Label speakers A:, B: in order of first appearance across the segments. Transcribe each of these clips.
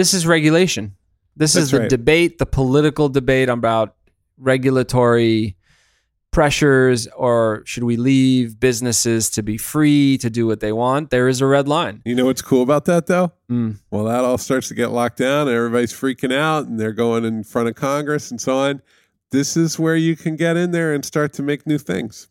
A: This is regulation. This is the
B: right.
A: debate, the political debate about regulatory pressures or should we leave businesses to be free to do what they want? There is a red line.
B: You know what's cool about that though?
A: Mm.
B: Well, that all starts to get locked down and everybody's freaking out and they're going in front of Congress and so on. This is where you can get in there and start to make new things.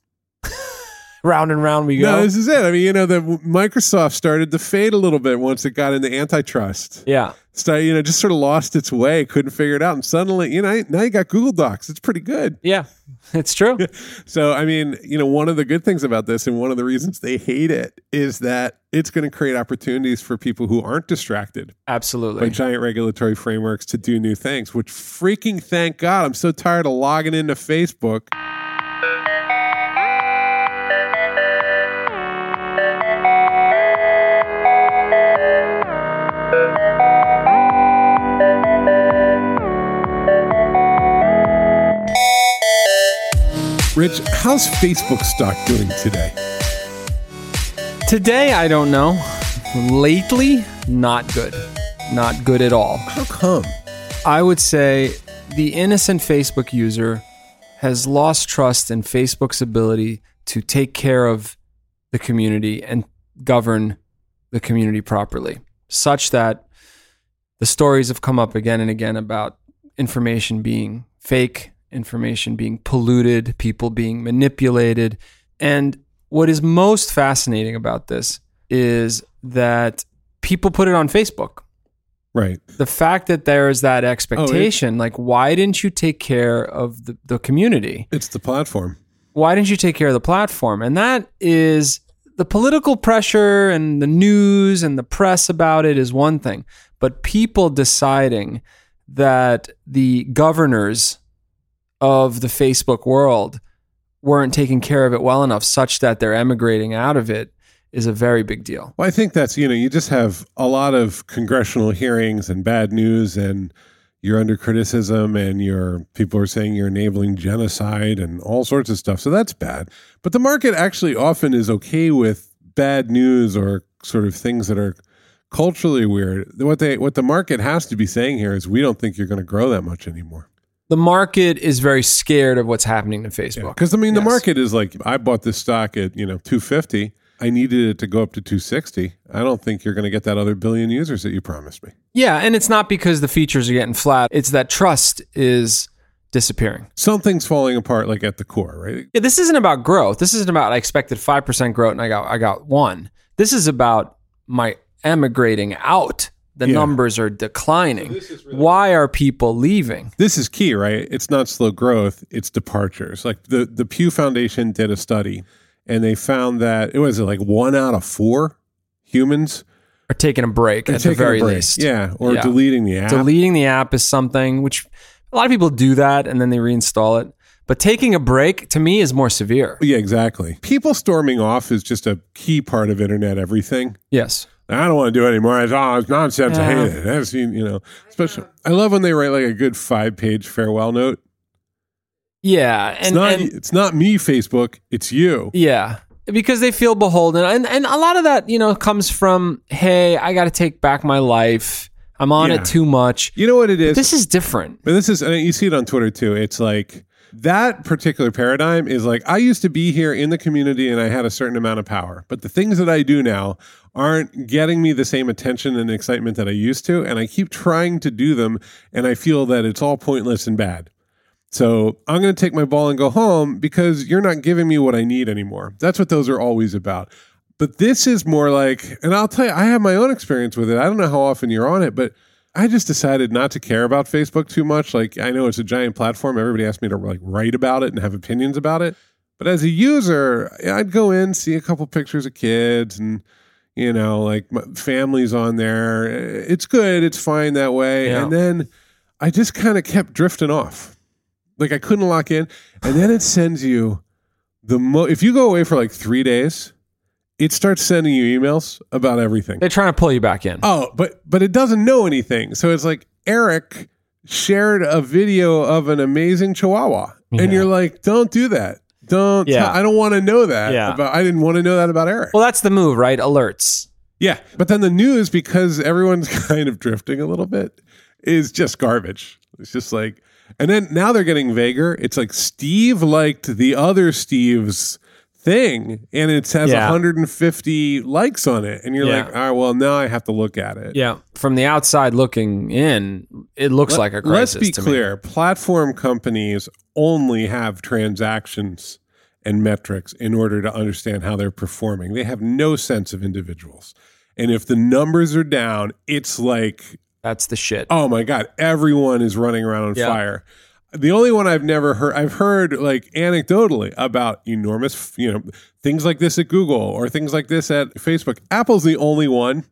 A: Round and round we go.
B: No, this is it. I mean, you know, the Microsoft started to fade a little bit once it got into antitrust.
A: yeah.
B: Started, you know, just sort of lost its way, couldn't figure it out, and suddenly, you know, now you got Google Docs. It's pretty good.
A: Yeah. It's true.
B: So, I mean, you know, one of the good things about this, and one of the reasons they hate it, is that it's going to create opportunities for people who aren't distracted
A: Absolutely.
B: by giant regulatory frameworks to do new things. Which freaking thank God! I'm so tired of logging into Facebook. Rich, how's Facebook stock doing today?
A: Today I don't know. Lately, not good. Not good at all.
B: How come?
A: I would say the innocent Facebook user has lost trust in Facebook's ability to take care of the community and govern the community properly, such that the stories have come up again and again about information being fake, information being polluted, people being manipulated. And what is most fascinating about this is that people put it on Facebook
B: Right.
A: the fact that there is that oh, expectation, like, why didn't you take care of the, the community?
B: It's the platform.
A: Why didn't you take care of the platform? And that is the political pressure and the news and the press about it is one thing, but people deciding that the governors of the Facebook world weren't taking care of it well enough such that they're emigrating out of it is a very big deal.
B: Well, I think that's, you know, you just have a lot of congressional hearings and bad news and you're under criticism and you're people are saying you're enabling genocide and all sorts of stuff. So that's bad. But the market actually often is okay with bad news or sort of things that are culturally weird. What they what the market has to be saying here is we don't think you're going to grow that much anymore.
A: The market is very scared of what's happening to Facebook.
B: Because I mean, the
A: Yes.
B: market is like I bought this stock at you know 250. I needed it to go up to 260. I don't think you're going to get that other billion users that you promised me.
A: Yeah, and it's not because the features are getting flat. It's that trust is disappearing.
B: Something's falling apart, like at the core, right?
A: Yeah, this isn't about growth. This isn't about I expected five percent growth and I got I got one. This is about my emigrating out. The
B: Yeah.
A: numbers are declining. Why are people leaving?
B: This is key, right? It's not slow growth; it's departures. Like the the Pew Foundation did a study, and they found that it was like one out of four humans
A: Are taking a break at the very least.
B: yeah, or
A: Yeah.
B: deleting the app.
A: Deleting the app is something which a lot of people do that and then they reinstall it. But taking a break to me is more severe.
B: yeah, exactly. People storming off is just a key part of internet everything.
A: Yes.
B: I don't want to do it anymore. It's, oh, it's nonsense. I
A: Yeah.
B: hate it. I've seen, you know, especially. I love when they write like a good five page farewell note.
A: Yeah.
B: It's
A: And,
B: not.
A: and
B: it's not me, Facebook. It's you.
A: Yeah. Because they feel beholden. And and a lot of that, you know, comes from, hey, I gotta take back my life. I'm on
B: Yeah.
A: it too much.
B: You know what it is.
A: This is different.
B: But this is, and you see it on Twitter too. It's like that particular paradigm is like I used to be here in the community and I had a certain amount of power, but the things that I do now aren't getting me the same attention and excitement that I used to, and I keep trying to do them, and I feel that it's all pointless and bad. So I'm going to take my ball and go home because you're not giving me what I need anymore. That's what those are always about. But this is more like, and I'll tell you, I have my own experience with it. I don't know how often you're on it, but I just decided not to care about Facebook too much. Like I know it's a giant platform. Everybody asked me to like write about it and have opinions about it. But as a user, I'd go in, see a couple pictures of kids and you know, like my families on there. It's good. It's fine that way.
A: Yeah.
B: And then I just kind of kept drifting off. Like I couldn't lock in. And then it sends you the mo if you go away for like three days, it starts sending you emails about everything.
A: They're trying to pull you back in.
B: Oh, but but it doesn't know anything. So it's like Eric shared a video of an amazing chihuahua. And you're like, don't do that. Don't
A: Yeah.
B: I don't want to know that.
A: Yeah.
B: About, I didn't want to know that about Eric.
A: Well, that's the move, right? Alerts.
B: Yeah. But then the news, because everyone's kind of drifting a little bit, is just garbage. It's just like, and then now they're getting vaguer. It's like Steve liked the other Steve's thing and it has
A: Yeah.
B: 150 likes on it. And you're
A: Yeah.
B: like, all right, well, now I have to look at it.
A: Yeah. From the outside looking in, it looks like a crisis.
B: Let's be
A: to me.
B: clear platform companies only have transactions and metrics in order to understand how they're performing. They have no sense of individuals. And if the numbers are down, it's like,
A: That's the shit.
B: oh my God, everyone is running around on
A: Yeah.
B: fire. The only one I've never heard, I've heard like anecdotally about enormous, you know, things like this at Google or things like this at Facebook. Apple's the only one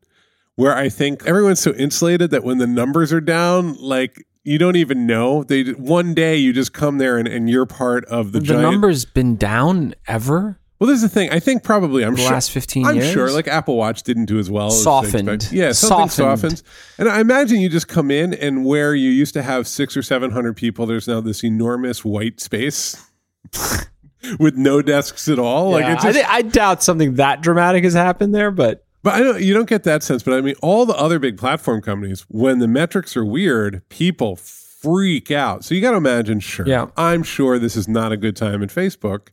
B: where I think everyone's so insulated that when the numbers are down, like you don't even know. They one day you just come there and, and you're part of the,
A: the
B: giant.
A: number's been down ever
B: well, this is the thing. I think probably I'm
A: the
B: sure.
A: last 15
B: I'm
A: years.
B: sure, like Apple Watch didn't do as well. as
A: Softened.
B: expect- Yeah, something
A: Softened.
B: softens. And I imagine you just come in, and where you used to have six or seven hundred people, there's now this enormous white space with no desks at all. Like
A: Yeah,
B: it's just,
A: I, thi- I doubt something that dramatic has happened there, but
B: But I don't, you don't get that sense. But I mean, all the other big platform companies, when the metrics are weird, people freak out. So you got to imagine, sure,
A: Yeah.
B: I'm sure this is not a good time at Facebook,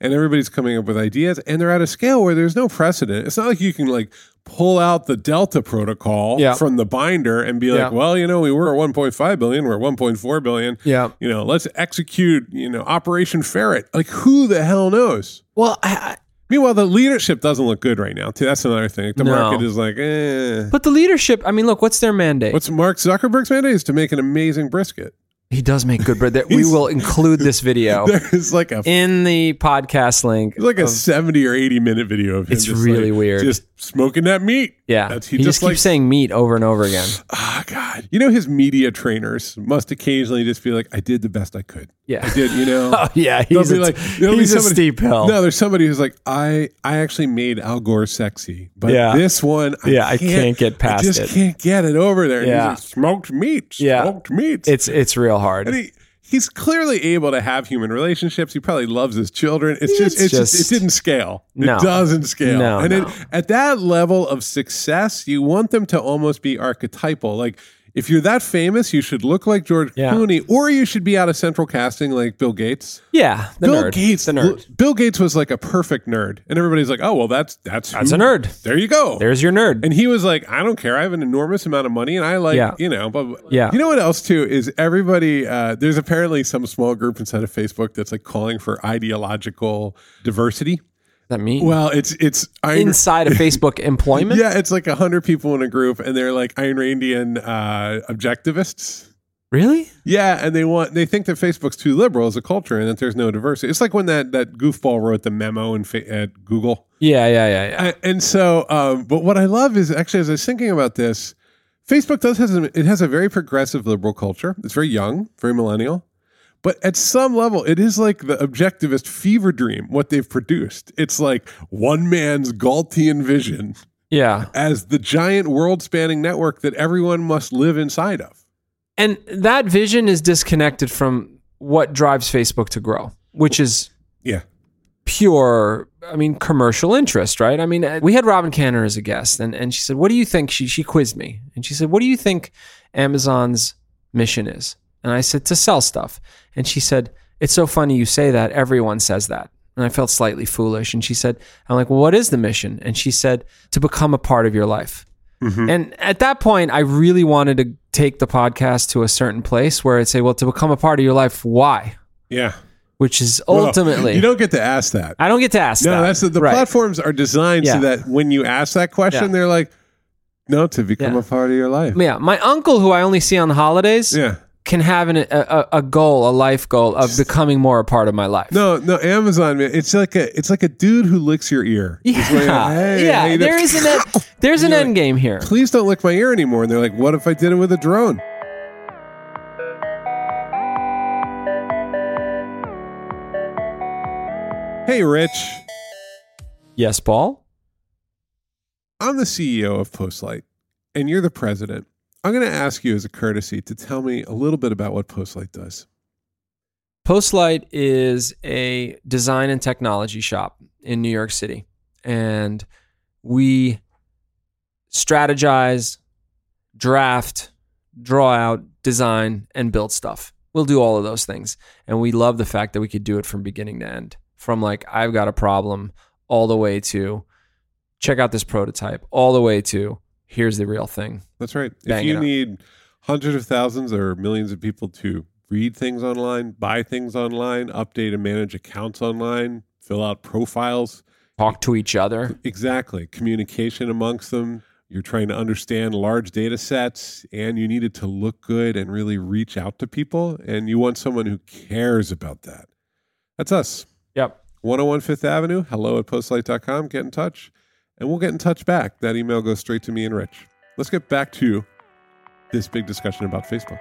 B: and everybody's coming up with ideas, and they're at a scale where there's no precedent. It's not like you can like pull out the Delta protocol
A: Yeah.
B: from the binder and be like,
A: Yeah.
B: well, you know, we were at 1.5 billion, we're at 1.4 billion.
A: yeah.
B: You know, let's execute, you know, Operation Ferret. Like, who the hell knows?
A: Well, I, I,
B: Meanwhile, the leadership doesn't look good right now. Too. That's another thing. The
A: No.
B: market is like, eh.
A: but the leadership, I mean, look, what's their mandate?
B: What's Mark Zuckerberg's mandate is to make an amazing brisket.
A: He does make good bread. That- we
B: He's-
A: will include this video
B: There's like a
A: in the podcast link.
B: there's like a 70 or 80 minute video of him.
A: It's
B: just
A: really
B: like,
A: weird.
B: Just smoking that meat.
A: yeah,
B: That's-
A: he, just keeps saying meat over and over again.
B: Ah, God. You know, his media trainers must occasionally just be like, I did the best I could.
A: Yeah.
B: I did, you know.
A: Oh yeah,
B: They'll
A: he's
B: be
A: a,
B: like, there'll be
A: he's a
B: somebody-
A: steep hill.
B: No, there's somebody who's like, I I actually made Al Gore sexy, but
A: Yeah.
B: this one, I
A: Yeah, I
B: can't,
A: can't get past
B: I just
A: it.
B: can't get it over there. And he's
A: Yeah.
B: like, smoked meat,
A: Yeah.
B: smoked meat.
A: It's it's real hard.
B: And he, he's clearly able to have human relationships. He probably loves his children. It's just,
A: It's
B: it's just,
A: just-
B: it didn't scale.
A: No.
B: It doesn't scale.
A: No,
B: and
A: no.
B: It, at that level of success, you want them to almost be archetypal. Like, if you're that famous, you should look like George
A: Yeah.
B: Clooney, or you should be out of central casting like Bill Gates.
A: yeah,
B: Bill
A: nerd.
B: Gates,
A: the nerd.
B: Bill Gates was like a perfect nerd, and everybody's like, "Oh, well, that's that's
A: That's
B: who-
A: a nerd.
B: There you go.
A: There's your nerd.
B: And he was like, I don't care. I have an enormous amount of money and I like,
A: Yeah.
B: you know, but
A: Yeah.
B: you know what else too is everybody, uh, there's apparently some small group inside of Facebook that's like calling for ideological diversity.
A: That mean
B: Well, it's, it's, Ayn,
A: inside of Facebook employment?
B: yeah, it's like a hundred people in a group and they're like Ayn Randian, uh, objectivists.
A: Really?
B: Yeah, and they want they think that Facebook's too liberal as a culture and that there's no diversity. It's like when that that goofball wrote the memo in fa- at Google.
A: Yeah, yeah, yeah, yeah.
B: I- and so, um, but what I love is actually, as I was thinking about this, Facebook does has a, it has a very progressive liberal culture. It's very young, very millennial, but at some level, it is like the objectivist fever dream. What they've produced, it's like one man's Galtian vision
A: yeah.
B: as the giant world-spanning network that everyone must live inside of.
A: And that vision is disconnected from what drives Facebook to grow, which is
B: Yeah,
A: pure, I mean, commercial interest, right? I mean, uh, we had Robin Canner as a guest, and, and she said, What do you think? She, she quizzed me, and she said, What do you think Amazon's mission is? And I said, To sell stuff. And she said, It's so funny you say that. Everyone says that. And I felt slightly foolish. And she said, I'm like, Well, what is the mission? And she said, To become a part of your life. Mm-hmm. And at that point, I really wanted to take the podcast to a certain place where I'd say, Well, to become a part of your life, why?
B: yeah.
A: Which is
B: Well,
A: ultimately,
B: you don't get to ask that.
A: I don't get to ask
B: No,
A: that.
B: that's the, the
A: Right.
B: platforms are designed
A: Yeah.
B: so that when you ask that question,
A: Yeah.
B: they're like, no, to become
A: Yeah.
B: a part of your life.
A: Yeah, my uncle, who I only see on the holidays,
B: Yeah.
A: Can have an, a, a goal, a life goal of becoming more a part of my life.
B: No, no, Amazon man. It's like a it's like a dude who licks your ear.
A: Yeah,
B: like, "Hey,
A: yeah. There
B: doing?"
A: is an en- there's an end game here.
B: Please don't lick my ear anymore. And they're like, what if I did it with a drone? Hey, Rich.
A: Yes, Paul.
B: I'm the CEO of Postlight, and you're the president. I'm going to ask you as a courtesy to tell me a little bit about what Postlight does.
A: Postlight is a design and technology shop in New York City, and we strategize, draft, draw out, design, and build stuff. We'll do all of those things. And we love the fact that we could do it from beginning to end. From like, I've got a problem all the way to check out this prototype, all the way to here's the real thing.
B: That's right.
A: Bang
B: if you need hundreds of thousands or millions of people to read things online, buy things online, update and manage accounts online, fill out profiles,
A: Talk to each other.
B: exactly, communication amongst them. You're trying to understand large data sets and you need it to look good and really reach out to people. And you want someone who cares about that. That's us.
A: Yep.
B: 101 Fifth Avenue, hello at postlight.com. Get in touch and we'll get in touch back. That email goes straight to me and Rich. Let's get back to this big discussion about Facebook.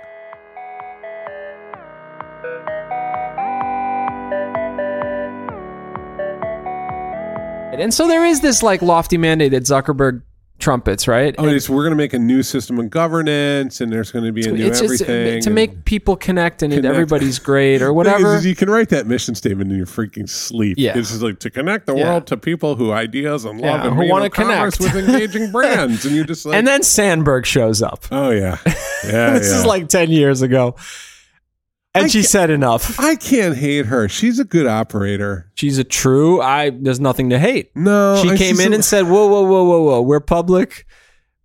A: And so there is this like lofty mandate that Zuckerberg trumpets, right?
B: Oh, it's, we're going to make a new system of governance and there's going to be a new
A: it's just uh,
B: everything.
A: to make people connect and
B: Connect.
A: everybody's great or whatever.
B: is you can write that mission statement in your freaking sleep.
A: Yeah.
B: It's just like to connect the
A: Yeah.
B: world to people who ideas and love
A: Yeah,
B: and
A: who wanna connect.
B: with engaging brands. And you're just like,
A: and then Sandberg shows up.
B: oh, yeah. Yeah.
A: this
B: yeah.
A: is like 10 years ago. And
B: I
A: she said enough.
B: I can't hate her. She's a good operator.
A: She's a true I there's nothing to hate.
B: No.
A: She came in
B: a-
A: and said, "Whoa, whoa, whoa, whoa, whoa! We're public.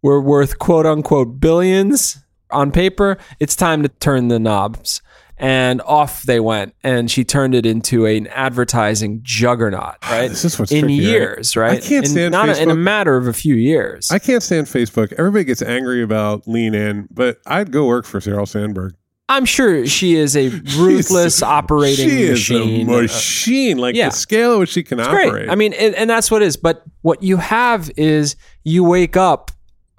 A: We're worth quote unquote billions on paper. It's time to turn the knobs." And off they went, and she turned it into an advertising juggernaut, right?
B: This is what's
A: in
B: tricky,
A: years, right?
B: I can't
A: in,
B: stand
A: not a- in a matter of a few years.
B: I can't stand Facebook. Everybody gets angry about lean in, but I'd go work for Sheryl Sandberg.
A: I'm sure she is a ruthless operating
B: she
A: machine.
B: is a machine. Like
A: yeah.
B: the scale at which she can
A: It's
B: operate.
A: great. I mean, and, and that's what it is. But what you have is you wake up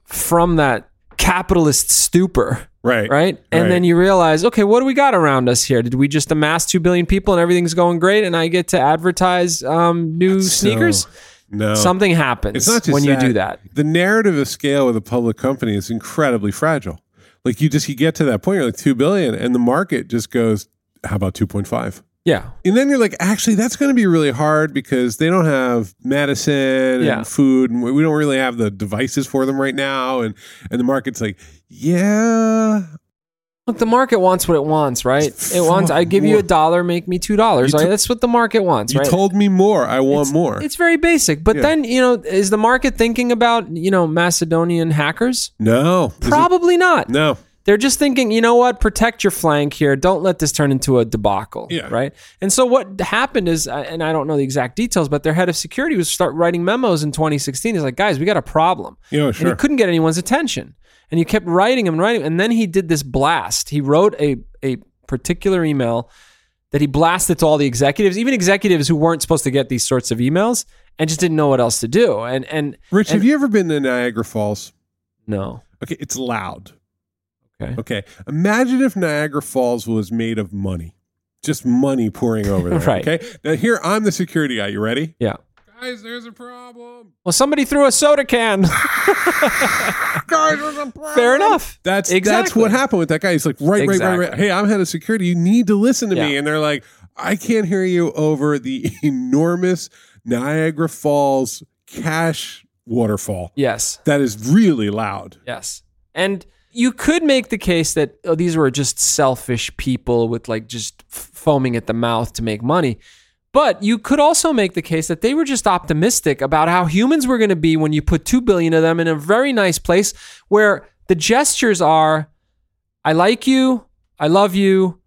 A: from that capitalist stupor,
B: right.
A: right? And
B: Right.
A: then you realize, okay, what do we got around us here? Did we just amass two billion people and everything's going great, and I get to advertise um, new sneakers?
B: So- no.
A: Something happens
B: It's not just
A: when you do that.
B: The narrative of scale with a public company is incredibly fragile. Like you just you get to that point, you're like two billion, and the market just goes, how about two point five?
A: Yeah,
B: And then you're like, actually, that's going to be really hard because they don't have medicine
A: Yeah.
B: and food, and we don't really have the devices for them right now. And and the market's like, yeah,
A: look, the market wants what it wants, right? It wants. I give you a dollar, make me two dollars. Right? That's what the market wants,
B: you
A: right?
B: told me more. I want
A: it's,
B: more.
A: It's very basic. But
B: Yeah.
A: then, you know, is the market thinking about, you know, Macedonian hackers?
B: no,
A: Probably not.
B: no.
A: They're just thinking, you know what? Protect your flank here. Don't let this turn into a debacle.
B: Yeah.
A: Right. And so what happened is, uh, and I don't know the exact details, but their head of security was start writing memos in 2016. He's like, guys, we got a problem.
B: Yeah, sure.
A: And he couldn't get anyone's attention. And you kept writing him and writing. him. And then he did this blast. He wrote a, a particular email that he blasted to all the executives, even executives who weren't supposed to get these sorts of emails and just didn't know what else to do. And and
B: Rich,
A: and-
B: have you ever been to Niagara Falls?
A: no.
B: Okay, it's loud.
A: Okay.
B: Okay. Imagine if Niagara Falls was made of money. Just money pouring over there.
A: Right.
B: Okay. Now here I'm the security guy. You ready?
A: Yeah.
B: Guys, there's a problem.
A: Well, somebody threw a soda can.
B: Guys, there's a problem.
A: Fair enough.
B: That's that's
A: Exactly.
B: what happened with that guy. He's like, right, right, right, right. Hey, I'm head of security. You need to listen to me. And they're like, I can't hear you over the enormous Niagara Falls cash waterfall.
A: Yes.
B: That is really loud.
A: Yes. And you could make the case that oh, these were just selfish people with like just f- foaming at the mouth to make money. But you could also make the case that they were just optimistic about how humans were going to be when you put 2 billion of them in a very nice place where the gestures are I like you, I love you,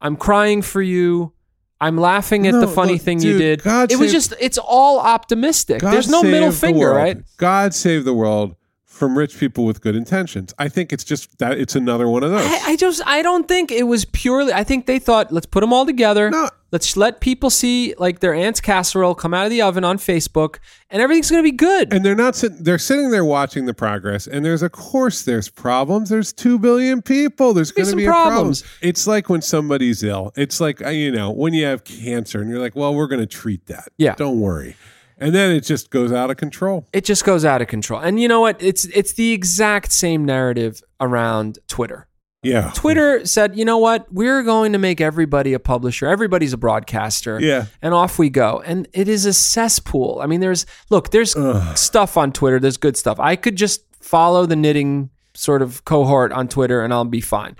A: I'm crying for you, I'm laughing at
B: No,
A: the funny
B: look,
A: thing you did.
B: God
A: it was just it's all optimistic.
B: God
A: There's no middle finger, right?
B: God save the world from rich people with good intentions. I think it's just that it's another one of those.
A: I, I just I don't think it was purely. I think they thought let's put them all together.
B: No.
A: Let's let people see like their aunt's casserole come out of the oven on Facebook, and everything's gonna be good.
B: and they're not sitting they're sitting there watching the progress and there's of course there's problems there's 2 billion people there's going to be a problem
A: problems.
B: it's like when somebody's ill it's like uh, you know when you have cancer and you're like well we're going to treat that
A: Yeah.
B: don't worry and then it just goes out of control
A: it just goes out of control. And you know what? It's it's the exact same narrative around Twitter.
B: yeah
A: Twitter said, you know what? We're going to make everybody a publisher. Everybody's a broadcaster.
B: Yeah.
A: And off we go. And it is a cesspool. I mean, there's, look, there's stuff on Twitter. There's good stuff. I could just follow the knitting sort of cohort on Twitter and I'll be fine.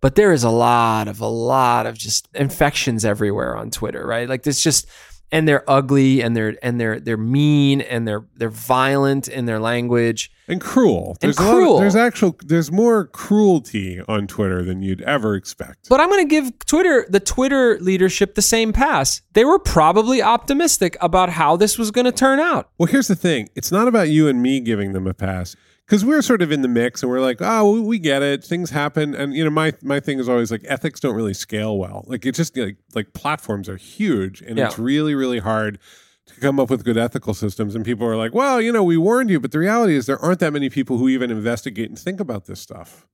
A: But there is a lot of a lot of just infections everywhere on Twitter, right? Like there's just and they're ugly and they're and they're they're mean and they're they're violent in their language
B: and cruel.
A: And
B: There's a lot of-
A: cruel.
B: there's actual there's more cruelty on Twitter than you'd ever expect.
A: But I'm going to give Twitter, the Twitter leadership, the same pass. They were probably optimistic about how this was going to turn out.
B: Well, here's the thing. It's not about you and me giving them a pass because we're sort of in the mix and we're like, oh, we, we get it. Things happen, and you know, my my thing is always like ethics don't really scale well. Like it's just like like platforms are huge, and
A: Yeah.
B: it's really really hard to come up with good ethical systems. And people are like, well, you know, we warned you, but the reality is there aren't that many people who even investigate and think about this stuff.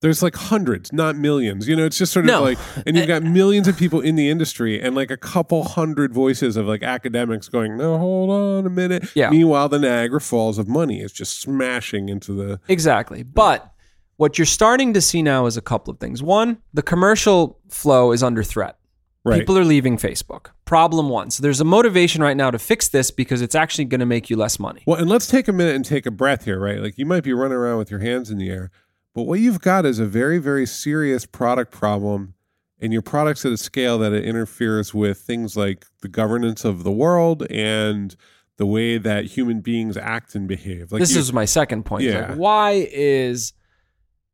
B: There's like hundreds, not millions. You know, it's just sort of
A: No.
B: like, and you've got millions of people in the industry and like a couple hundred voices of like academics going, no, hold on a minute.
A: Yeah.
B: Meanwhile, the Niagara Falls of money is just smashing into the.
A: Exactly. But what you're starting to see now is a couple of things. One, the commercial flow is under threat.
B: Right.
A: People are leaving Facebook. Problem one. So there's a motivation right now to fix this because it's actually going to make you less money.
B: Well, and let's take a minute and take a breath here, right? Like you might be running around with your hands in the air, but what you've got is a very, very serious product problem, and your product's at a scale that it interferes with things like the governance of the world and the way that human beings act and behave. Like
A: this
B: you-
A: is my second point.
B: Yeah.
A: Like, why is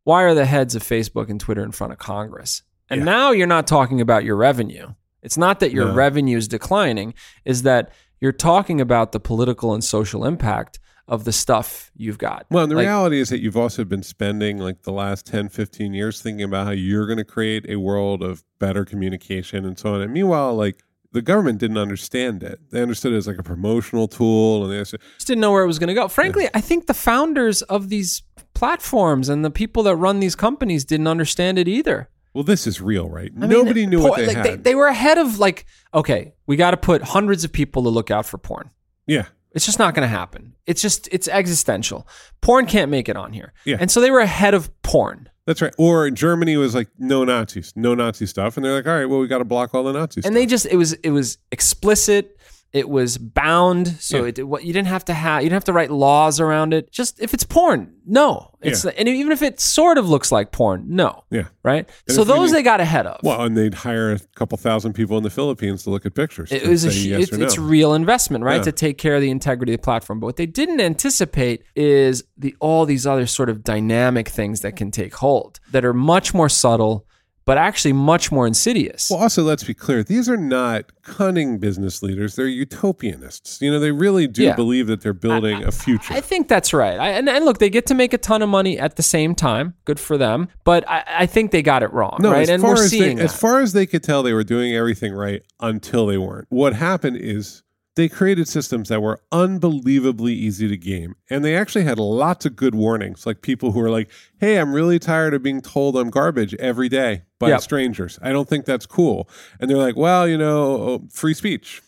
A: why are the heads of Facebook and Twitter in front of Congress? And
B: Yeah.
A: now you're not talking about your revenue. It's not that your
B: No.
A: revenue is declining, is that you're talking about the political and social impact of the stuff you've got.
B: Well, and the
A: Like,
B: reality is that you've also been spending like the last 10, 15 years thinking about how you're going to create a world of better communication and so on. And meanwhile, like the government didn't understand it. They understood it as like a promotional tool and they
A: just didn't know where it was going to go. Frankly, I think the founders of these platforms and the people that run these companies didn't understand it either.
B: well, this is real, right?
A: I mean,
B: Nobody knew what they
A: like,
B: had.
A: They, were ahead of like, okay, we got to put hundreds of people to look out for porn.
B: yeah.
A: It's just not going to happen. It's just it's existential. Porn can't make it on here.
B: Yeah.
A: And so they were ahead of porn.
B: That's right. Or Germany was like, no Nazis, no Nazi stuff. And they're like, all right, well, we got to block all the Nazis.
A: And they just it was it was explicit. It was bound, so
B: Yeah.
A: it what you didn't have to have you didn't have to write laws around it. Just if it's porn, no. It's
B: Yeah.
A: and even if it sort of looks like porn, no.
B: yeah.
A: Right?
B: And
A: so those
B: need-
A: they got ahead of.
B: Well, and they'd hire a couple thousand people in the Philippines to look at pictures.
A: It was a,
B: yes
A: it's,
B: no.
A: it's real investment, right?
B: Yeah.
A: To take care of the integrity of the platform. But what they didn't anticipate is the all these other sort of dynamic things that can take hold that are much more subtle, but actually much more insidious.
B: Well, also, let's be clear. These are not cunning business leaders. They're utopianists. You know, they really do
A: Yeah.
B: believe that they're building a future.
A: I think that's right. I, and, and look, they get to make a ton of money at the same time. Good for them. But I, I think they got it wrong,
B: no,
A: right? And we're seeing
B: they, as far as they could tell, they were doing everything right until they weren't. What happened is they created systems that were unbelievably easy to game, and they actually had lots of good warnings, like people who are like, "Hey, I'm really tired of being told I'm garbage every day by
A: Yep.
B: strangers. I don't think that's cool." And they're like, "Well, you know, free speech."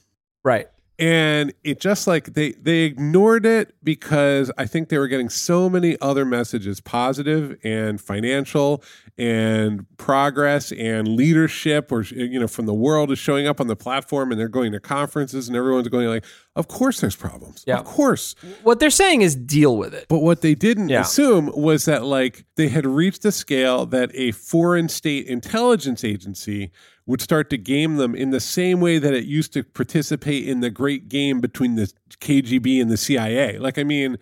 A: right.
B: And it just like they they ignored it because i think they were getting so many other messages positive and financial and progress and leadership or you know from the world is showing up on the platform and they're going to conferences and everyone's going like of course there's problems
A: Yeah.
B: of course
A: What they're saying is deal with it.
B: but what they didn't
A: Yeah.
B: assume was that like they had reached a scale that a foreign state intelligence agency would start to game them in the same way that it used to participate in the great game between the KGB and the CIA. Like I mean,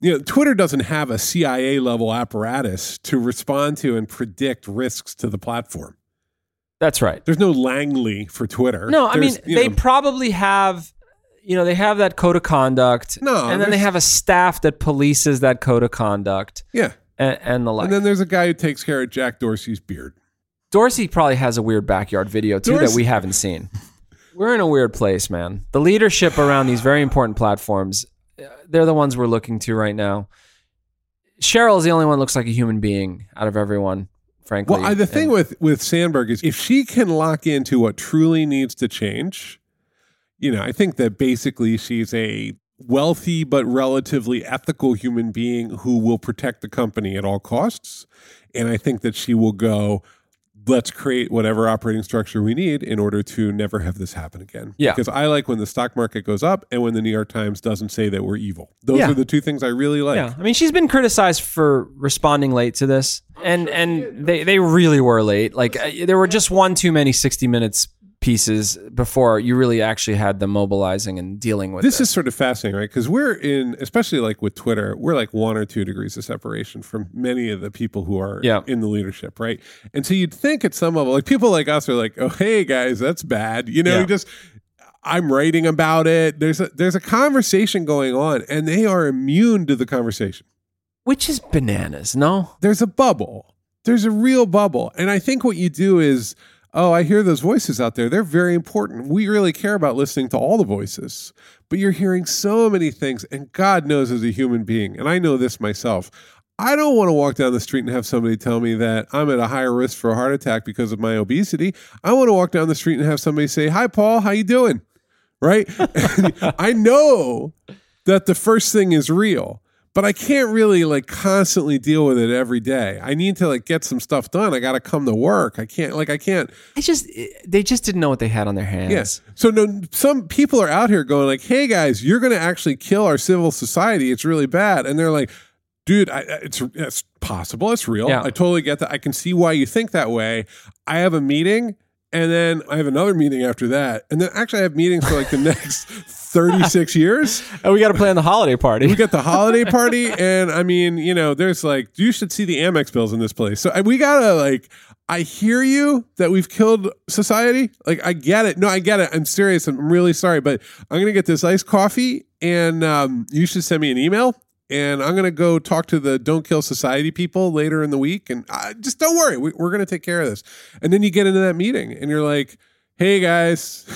B: you know, Twitter doesn't have a CIA level apparatus to respond to and predict risks to the platform.
A: That's right.
B: There's no Langley for Twitter.
A: No, I mean
B: There's, you
A: they
B: know,
A: probably have you know, they have that code of conduct.
B: No,
A: and then they have a staff that polices that code of conduct
B: yeah.
A: and, and the like.
B: And then there's a guy who takes care of Jack Dorsey's beard.
A: Dorsey probably has a weird backyard video too that we haven't seen. We're in a weird place, man. The leadership around these very important platforms, uh, they're the ones we're looking to right now. Sheryl is the only one that looks like a human being out of everyone, frankly.
B: Well, I, the thing
A: And-
B: with with Sandberg is if she can lock into what truly needs to change, you know, I think that basically she's a wealthy but relatively ethical human being who will protect the company at all costs, and I think that she will go. Let's create whatever operating structure we need in order to never have this happen again.
A: Yeah.
B: Because I like when the stock market goes up and when the New York Times doesn't say that we're evil. Those
A: Yeah.
B: are the two things I really like.
A: Yeah, I mean, she's been criticized for responding late to this, and and they they really were late. Like uh, there were just one too many sixty minutes pieces before you really actually had them mobilizing and dealing with
B: This
A: this.
B: is sort of fascinating, right? Because we're in, especially like with Twitter, we're like one or two degrees of separation from many of the people who are
A: Yeah.
B: in the leadership, right? And so you'd think at some level, like people like us are like, oh, hey guys, that's bad. You know,
A: Yeah.
B: you just, I'm writing about it. There's a there's a conversation going on, and they are immune to the conversation.
A: which is bananas. No,
B: There's a bubble. There's a real bubble, and I think what you do is. Oh, I hear those voices out there. They're very important. We really care about listening to all the voices, but you're hearing so many things. And God knows, as a human being, and I know this myself, I don't want to walk down the street and have somebody tell me that I'm at a higher risk for a heart attack because of my obesity. I want to walk down the street and have somebody say, "Hi, Paul, how you doing?" Right? I know that the first thing is real, but I can't really like constantly deal with it every day. I need to like get some stuff done. I got to come to work. I can't like I can't.
A: I just eh, they just didn't know what they had on their hands.
B: Yes. So no, some people are out here going like, "Hey guys, you're going to actually kill our civil society. It's really bad." And they're like, "Dude, I, I- it's it's possible. It's real.
A: Yeah.
B: I totally get that. I can see why you think that way. I have a meeting." And then I have another meeting after that. And then actually I have meetings for like the next 36 years.
A: And we got to plan the holiday party.
B: We got the holiday party, and I mean, you know, there's like, you should see the Amex bills in this place. So we gotta like, I hear you that we've killed society. Like, I get it. No, I get it. I'm serious. I'm really sorry, but I'm gonna get this iced coffee, and um, you should send me an email. And I'm gonna go talk to the Don't Kill Society people later in the week, and uh, just don't worry, we, we're gonna take care of this. And then you get into that meeting, and you're like, "Hey guys,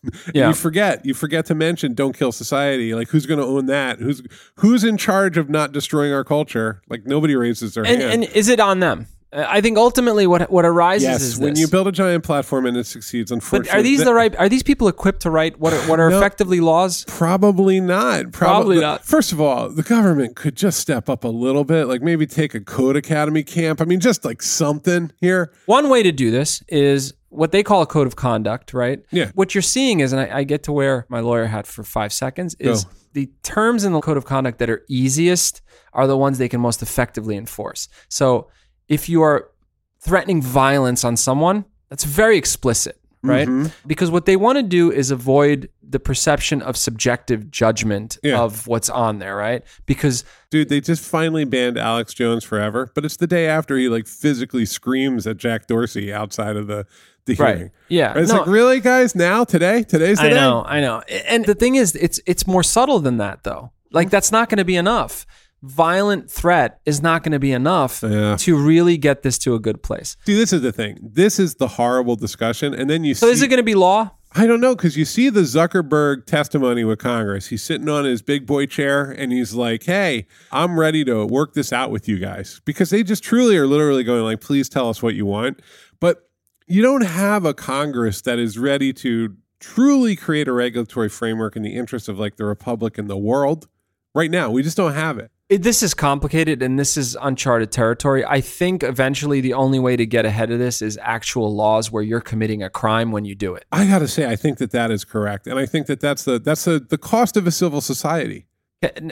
A: Yeah.
B: you forget you forget to mention don't kill society like who's going to own that who's who's in charge of not destroying our culture like nobody raises their
A: and,
B: hand
A: and is it on them? Uh, I think ultimately what what arises
B: yes
A: is
B: when
A: this.
B: you build a giant platform and it succeeds
A: but
B: unfortunately
A: are these
B: that-
A: the right? Are these people equipped to write what are, what are
B: No.
A: effectively laws?
B: Probably not. Prob-
A: Probably not.
B: First of all, the government could just step up a little bit, like maybe take a code academy camp. I mean, just like something here.
A: One way to do this is what they call a code of conduct, right?
B: Yeah.
A: What you're seeing is, and I, I get to wear my lawyer hat for five seconds, is
B: Go.
A: the terms in the code of conduct that are easiest are the ones they can most effectively enforce. So if you are threatening violence on someone, that's very explicit, right?
B: Mm-hmm.
A: Because what they want to do is avoid the perception of subjective judgment
B: Yeah.
A: of what's on there, right? Because
B: Dude, they just finally banned Alex Jones forever, but it's the day after he like physically screams at Jack Dorsey outside of the, the hearing.
A: Right. Yeah.
B: It's
A: No.
B: like, really, guys? Now? Today? Today's the
A: I
B: day?
A: know, I know. And the thing is, it's it's more subtle than that, though. Like that's not going to be enough. Violent threat is not going to be enough
B: Yeah.
A: to really get this to a good place.
B: See, this is the thing. This is the horrible discussion. And then you
A: So
B: see.
A: is it going to be law?
B: I don't know because you see the Zuckerberg testimony with Congress. He's sitting on his big boy chair and he's like, "Hey, I'm ready to work this out with you guys," because they just truly are literally going like, "Please tell us what you want." But you don't have a Congress that is ready to truly create a regulatory framework in the interest of like the republic and the world right now. We just don't have it.
A: It, this is complicated and this is uncharted territory. I think eventually the only way to get ahead of this is actual laws where you're committing a crime when you do it.
B: I got to say, I think that that is correct, and I think that that's the that's the the cost of a civil society.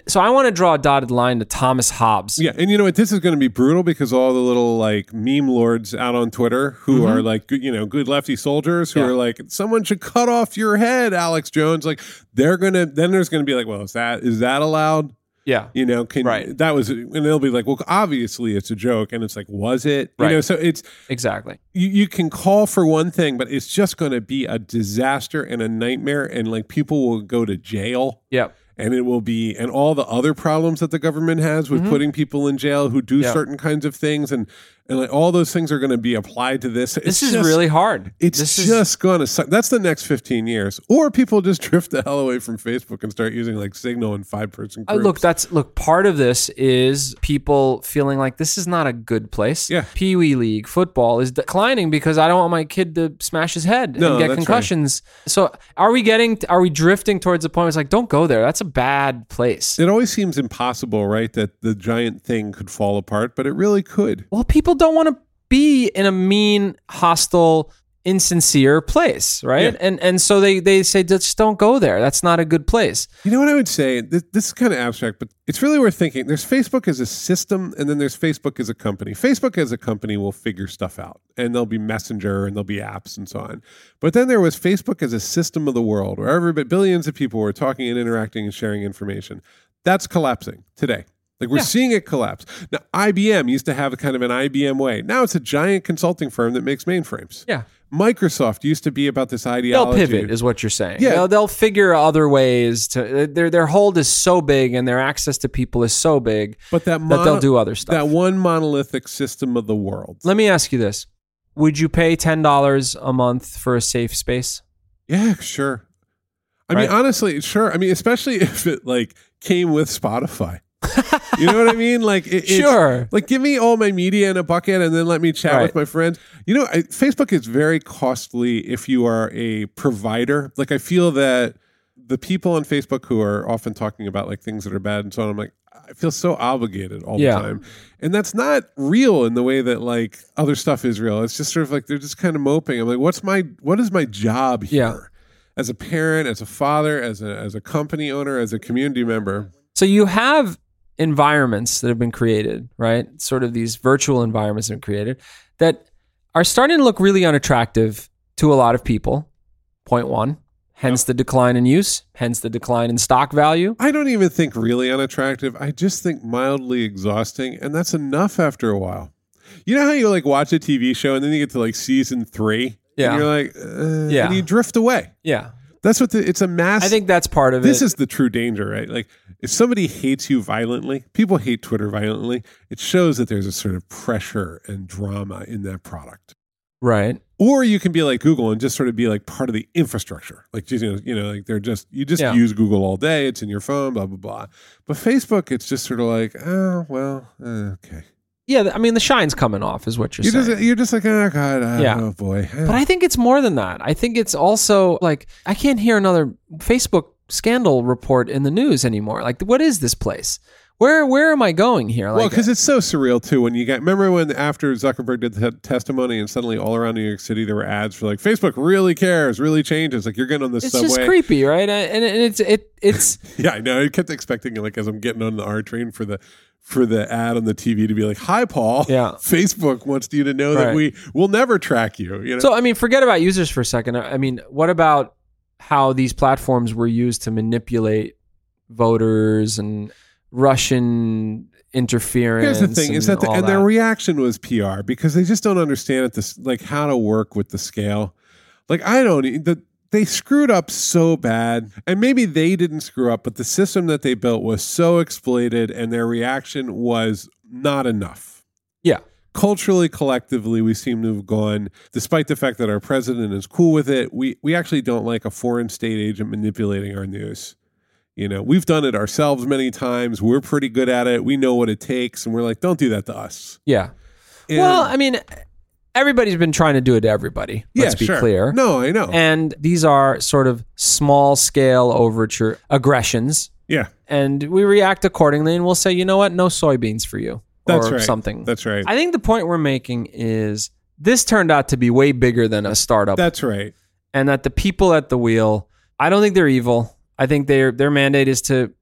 A: So I want to draw a dotted line to Thomas Hobbes.
B: Yeah, and you know what? This is going to be brutal because all the little like meme lords out on Twitter who are like you know good lefty soldiers who
A: Mm-hmm. Yeah.
B: are like someone should cut off your head, Alex Jones. Like they're gonna then there's going to be like, well, is that is that allowed?
A: Yeah.
B: You know, can
A: Right.
B: that was and they'll be like, well, obviously it's a joke, and it's like, was it? You
A: Right.
B: know, so it's
A: Exactly.
B: you, you can call for one thing, but it's just going to be a disaster and a nightmare, and like people will go to jail
A: Yep.
B: and it will be and all the other problems that the government has with putting people in jail who do
A: Mm-hmm.
B: Certain kinds of things and and like all those things are going to be applied to this.
A: This is really hard.
B: It's
A: this is
B: just going to suck. That's the next 15 years. Or people just drift the hell away from Facebook and start using like Signal and five person
A: Uh, look, that's look. Part of this is people feeling like this is not a good place.
B: Yeah.
A: Pee Wee League football is declining because I don't want my kid to smash his head
B: No,
A: and get
B: that's right.
A: concussions. So are we getting? Are we drifting towards the point? Where it's like, don't go there. That's a bad place.
B: it always seems impossible, right? That the giant thing could fall apart, but it really could.
A: Well, people don't want to be in a mean, hostile, insincere place, right?
B: Yeah.
A: And and so they they say just don't go there. That's not a good place.
B: You know what I would say? This, this is kind of abstract, but it's really worth thinking. There's Facebook as a system, and then there's Facebook as a company. Facebook as a company will figure stuff out, and there'll be Messenger, and there'll be apps, and so on. But then there was Facebook as a system of the world, where every billions of people were talking and interacting and sharing information. That's collapsing today. Like we're
A: Yeah.
B: seeing it collapse. Now, IBM used to have a kind of an IBM way. Now it's a giant consulting firm that makes mainframes.
A: Yeah.
B: Microsoft used to be about this ideology.
A: They'll pivot, is what you're saying.
B: Yeah.
A: they'll, they'll figure other ways to. Their their hold is so big and their access to people is so big
B: but that,
A: that they'll do other stuff.
B: that one monolithic system of the world.
A: Let me ask you this: Would you pay ten dollars a month for a safe space?
B: Yeah, sure. I
A: Right?
B: mean, honestly, sure. I mean, especially if it like came with Spotify. You know what I mean? Like, it, it's-
A: Sure.
B: Like, give me all my media in a bucket, and then let me chat
A: Right.
B: with my friends. You know, I, Facebook is very costly if you are a provider. Like, I feel that the people on Facebook who are often talking about like things that are bad and so on, I'm like, I feel so obligated all
A: Yeah.
B: the time. And that's not real in the way that like other stuff is real. It's just sort of like they're just kind of moping. I'm like, what's my what is my job here?
A: Yeah.
B: As a parent, as a father, as a as a company owner, as a community member.
A: So you have environments that have been created, right? Sort of these virtual environments that have been created that are starting to look really unattractive to a lot of people. Point one. Hence the decline in use, hence the decline in stock value.
B: I don't even think really unattractive. I just think mildly exhausting, and that's enough after a while. You know how you like watch a TV show and then you get to like season three,
A: Yeah.
B: and you're like, uh,
A: Yeah.
B: and you drift away.
A: Yeah.
B: That's what the, it's a mass.
A: I think that's part of it.
B: this is the true danger, right? Like if somebody hates you violently, people hate Twitter violently. It shows that there's a sort of pressure and drama in that product.
A: right.
B: Or you can be like Google and just sort of be like part of the infrastructure. Like you know, you know, like they're just you just
A: Yeah.
B: use Google all day. It's in your phone, blah blah blah. But Facebook, it's just sort of like, oh well, uh, okay.
A: Yeah, I mean the shine's coming off is what you're,
B: You're
A: saying.
B: just you're just like, oh god, oh,
A: Yeah.
B: oh boy.
A: But I think it's more than that. I think it's also like I can't hear another Facebook scandal report in the news anymore. Like, what is this place? Where where am I going here? Like,
B: well, because uh, it's so surreal too. When you get remember when after Zuckerberg did the testimony and suddenly all around New York City there were ads for like Facebook really cares, really changes. Like you're getting on the
A: it's
B: subway.
A: just creepy, right? And, and it's it it's
B: Yeah, I know. I kept expecting like as I'm getting on the R train for the for the ad on the TV to be like, "Hi, Paul.
A: Yeah.
B: Facebook wants you to know that we will never track you." You know.
A: so. I mean, forget about users for a second. I mean, what about how these platforms were used to manipulate voters and Russian interference?
B: Here's the thing: is that the, and their reaction was PR because they just don't understand it. This like how to work with the scale. Like I don't the they screwed up so bad, and maybe they didn't screw up, but the system that they built was so exploited, and their reaction was not enough.
A: yeah.
B: culturally collectively we seem to have gone despite the fact that our president is cool with it we we actually don't like a foreign state agent manipulating our news you know we've done it ourselves many times we're pretty good at it we know what it takes and we're like don't do that to us
A: Yeah.
B: And-
A: well, I mean, everybody's been trying to do it to everybody. Let's
B: yeah,
A: be
B: sure.
A: clear.
B: no i know
A: And these are sort of small scale overture aggressions.
B: yeah
A: And we react accordingly and we'll say, you know what? No soybeans for you.
B: that's
A: or
B: right
A: something.
B: that's right
A: I think the point we're making is this turned out to be way bigger than a startup.
B: that's right
A: and that the people at the wheel, I don't think they're evil. I think their their mandate is to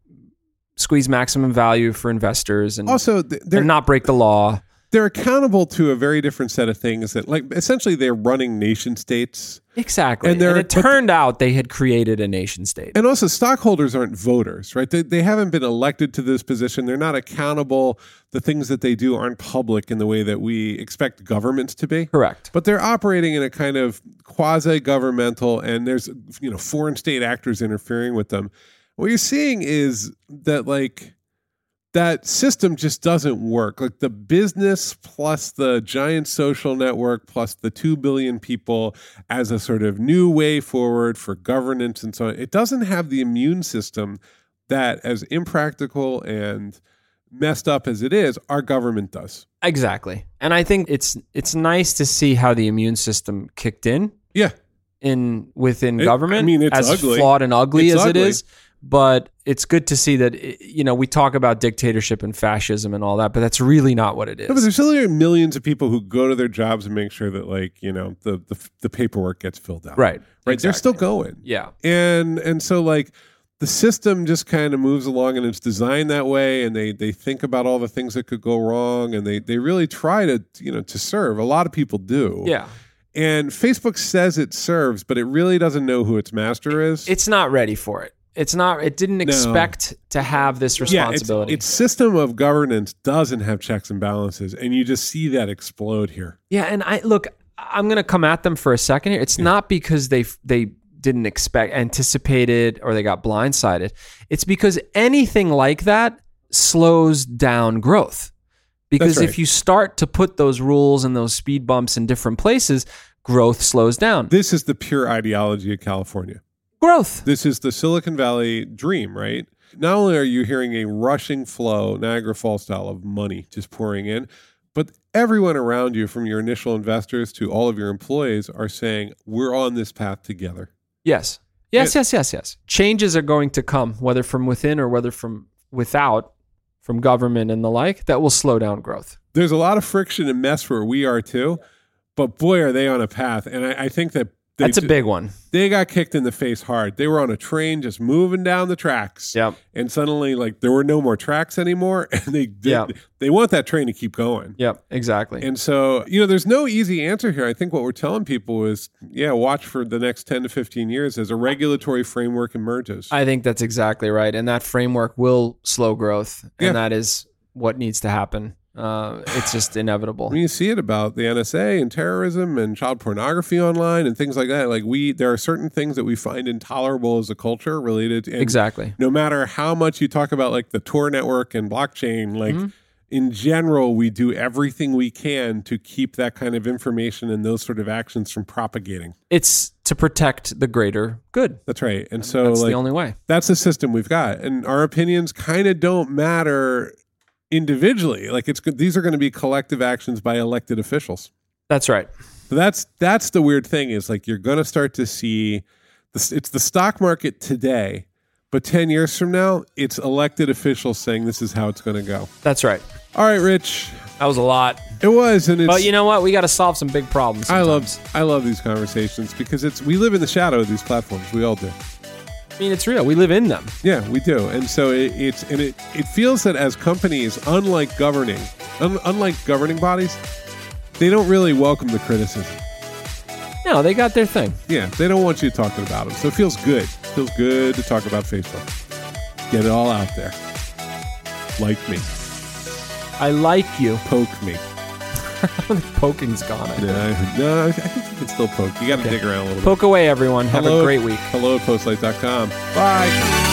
A: squeeze maximum value for investors and,
B: also they're
A: and not break the law.
B: They're accountable to a very different set of things that like essentially they're running nation states
A: Exactly.
B: And
A: And, it turned out they had created a nation state.
B: And also, stockholders aren't voters, right? They, they haven't been elected to this position. They're not accountable. The things that they do aren't public in the way that we expect governments to be.
A: Correct.
B: But they're operating in a kind of quasi governmental, and there's you know foreign state actors interfering with them. What you're seeing is that like that system just doesn't work. Like the business plus the giant social network plus the 2 billion people as a sort of new way forward for governance and so on. It doesn't have the immune system that, as impractical and messed up as it is, our government does.
A: Exactly. And I think it's it's nice to see how the immune system kicked in
B: Yeah.
A: in within
B: It-
A: government
B: I mean, it's
A: as
B: ugly.
A: flawed and ugly
B: It's
A: as
B: ugly.
A: it is. But it's good to see that i- you know we talk about dictatorship and fascism and all that, but that's really not what it is.
B: No, but there's still like millions of people who go to their jobs and make sure that like you know the the, the paperwork gets filled out.
A: right.
B: Right. They're still going.
A: Yeah.
B: and and so like the system just kind of moves along and it's designed that way and they they think about all the things that could go wrong and they they really try to you know to serve a lot of people do
A: Yeah.
B: and facebook says it serves but it really doesn't know who its master is
A: It's not ready for it. It's not. It didn't expect to have this responsibility
B: yeah, it's, its system of governance doesn't have checks and balances and you just see that explode here
A: Yeah, and I look, I'm going to come at them for a second here. It's not because they they didn't expect anticipated or they got blindsided. It's because anything like that slows down growth. Because
B: right.
A: if you start to put those rules and those speed bumps in different places, growth slows down.
B: this is the pure ideology of california
A: Growth.
B: This is the Silicon Valley dream, right? Not only are you hearing a rushing flow, Niagara Falls style of money just pouring in, but everyone around you, from your initial investors to all of your employees, are saying, We're on this path together.
A: Yes. Yes, yes, yes, yes. Changes are going to come, whether from within or whether from without, from government and the like, that will slow down growth.
B: There's a lot of friction and mess where we are too, but boy, are they on a path. And I, I think that they,
A: That's a big one.
B: they got kicked in the face hard. They were on a train just moving down the tracks.
A: Yep.
B: And suddenly, like, there were no more tracks anymore. And they, they,
A: Yeah.
B: they want that train to keep going.
A: Yep, exactly.
B: And so, you know, there's no easy answer here. I think what we're telling people is, yeah, watch for the next 10 to 15 years as a regulatory framework emerges.
A: I think that's exactly right. And that framework will slow growth. And
B: Yeah.
A: that is what needs to happen. Uh, it's just inevitable.
B: Mean, you see it about the NSA and terrorism and child pornography online and things like that. Like we, there are certain things that we find intolerable as a culture related. And
A: Exactly.
B: No matter how much you talk about like the Tor network and blockchain, like
A: Mm-hmm.
B: in general, we do everything we can to keep that kind of information and those sort of actions from propagating.
A: It's to protect the greater good.
B: That's right. And so,
A: That's
B: like,
A: the only way.
B: that's the system we've got and our opinions kind of don't matter individually like it's these are going to be collective actions by elected officials
A: That's right.
B: so that's that's the weird thing is like you're going to start to see this it's the stock market today but 10 years from now it's elected officials saying this is how it's going to go
A: That's right.
B: all right rich
A: That was a lot.
B: it was and it's
A: But you know what? We got to solve some big problems.
B: I love I love these conversations because it's we live in the shadow of these platforms. We all do.
A: I mean, it's real. We live in them.
B: Yeah, we do, and so it, it's and it it feels that as companies, unlike governing, un, unlike governing bodies, they don't really welcome the criticism.
A: No, they got their thing.
B: Yeah, they don't want you talking about them, so it feels good. It feels good to talk about Facebook. Get it all out there. Like me,
A: I like you.
B: poke me.
A: Poking's gone. I think.
B: No, I- think you can still poke. You got to dig around a little bit.
A: Poke away, everyone. Have
B: Hello-
A: a great week.
B: Hello at postlight.com. Bye.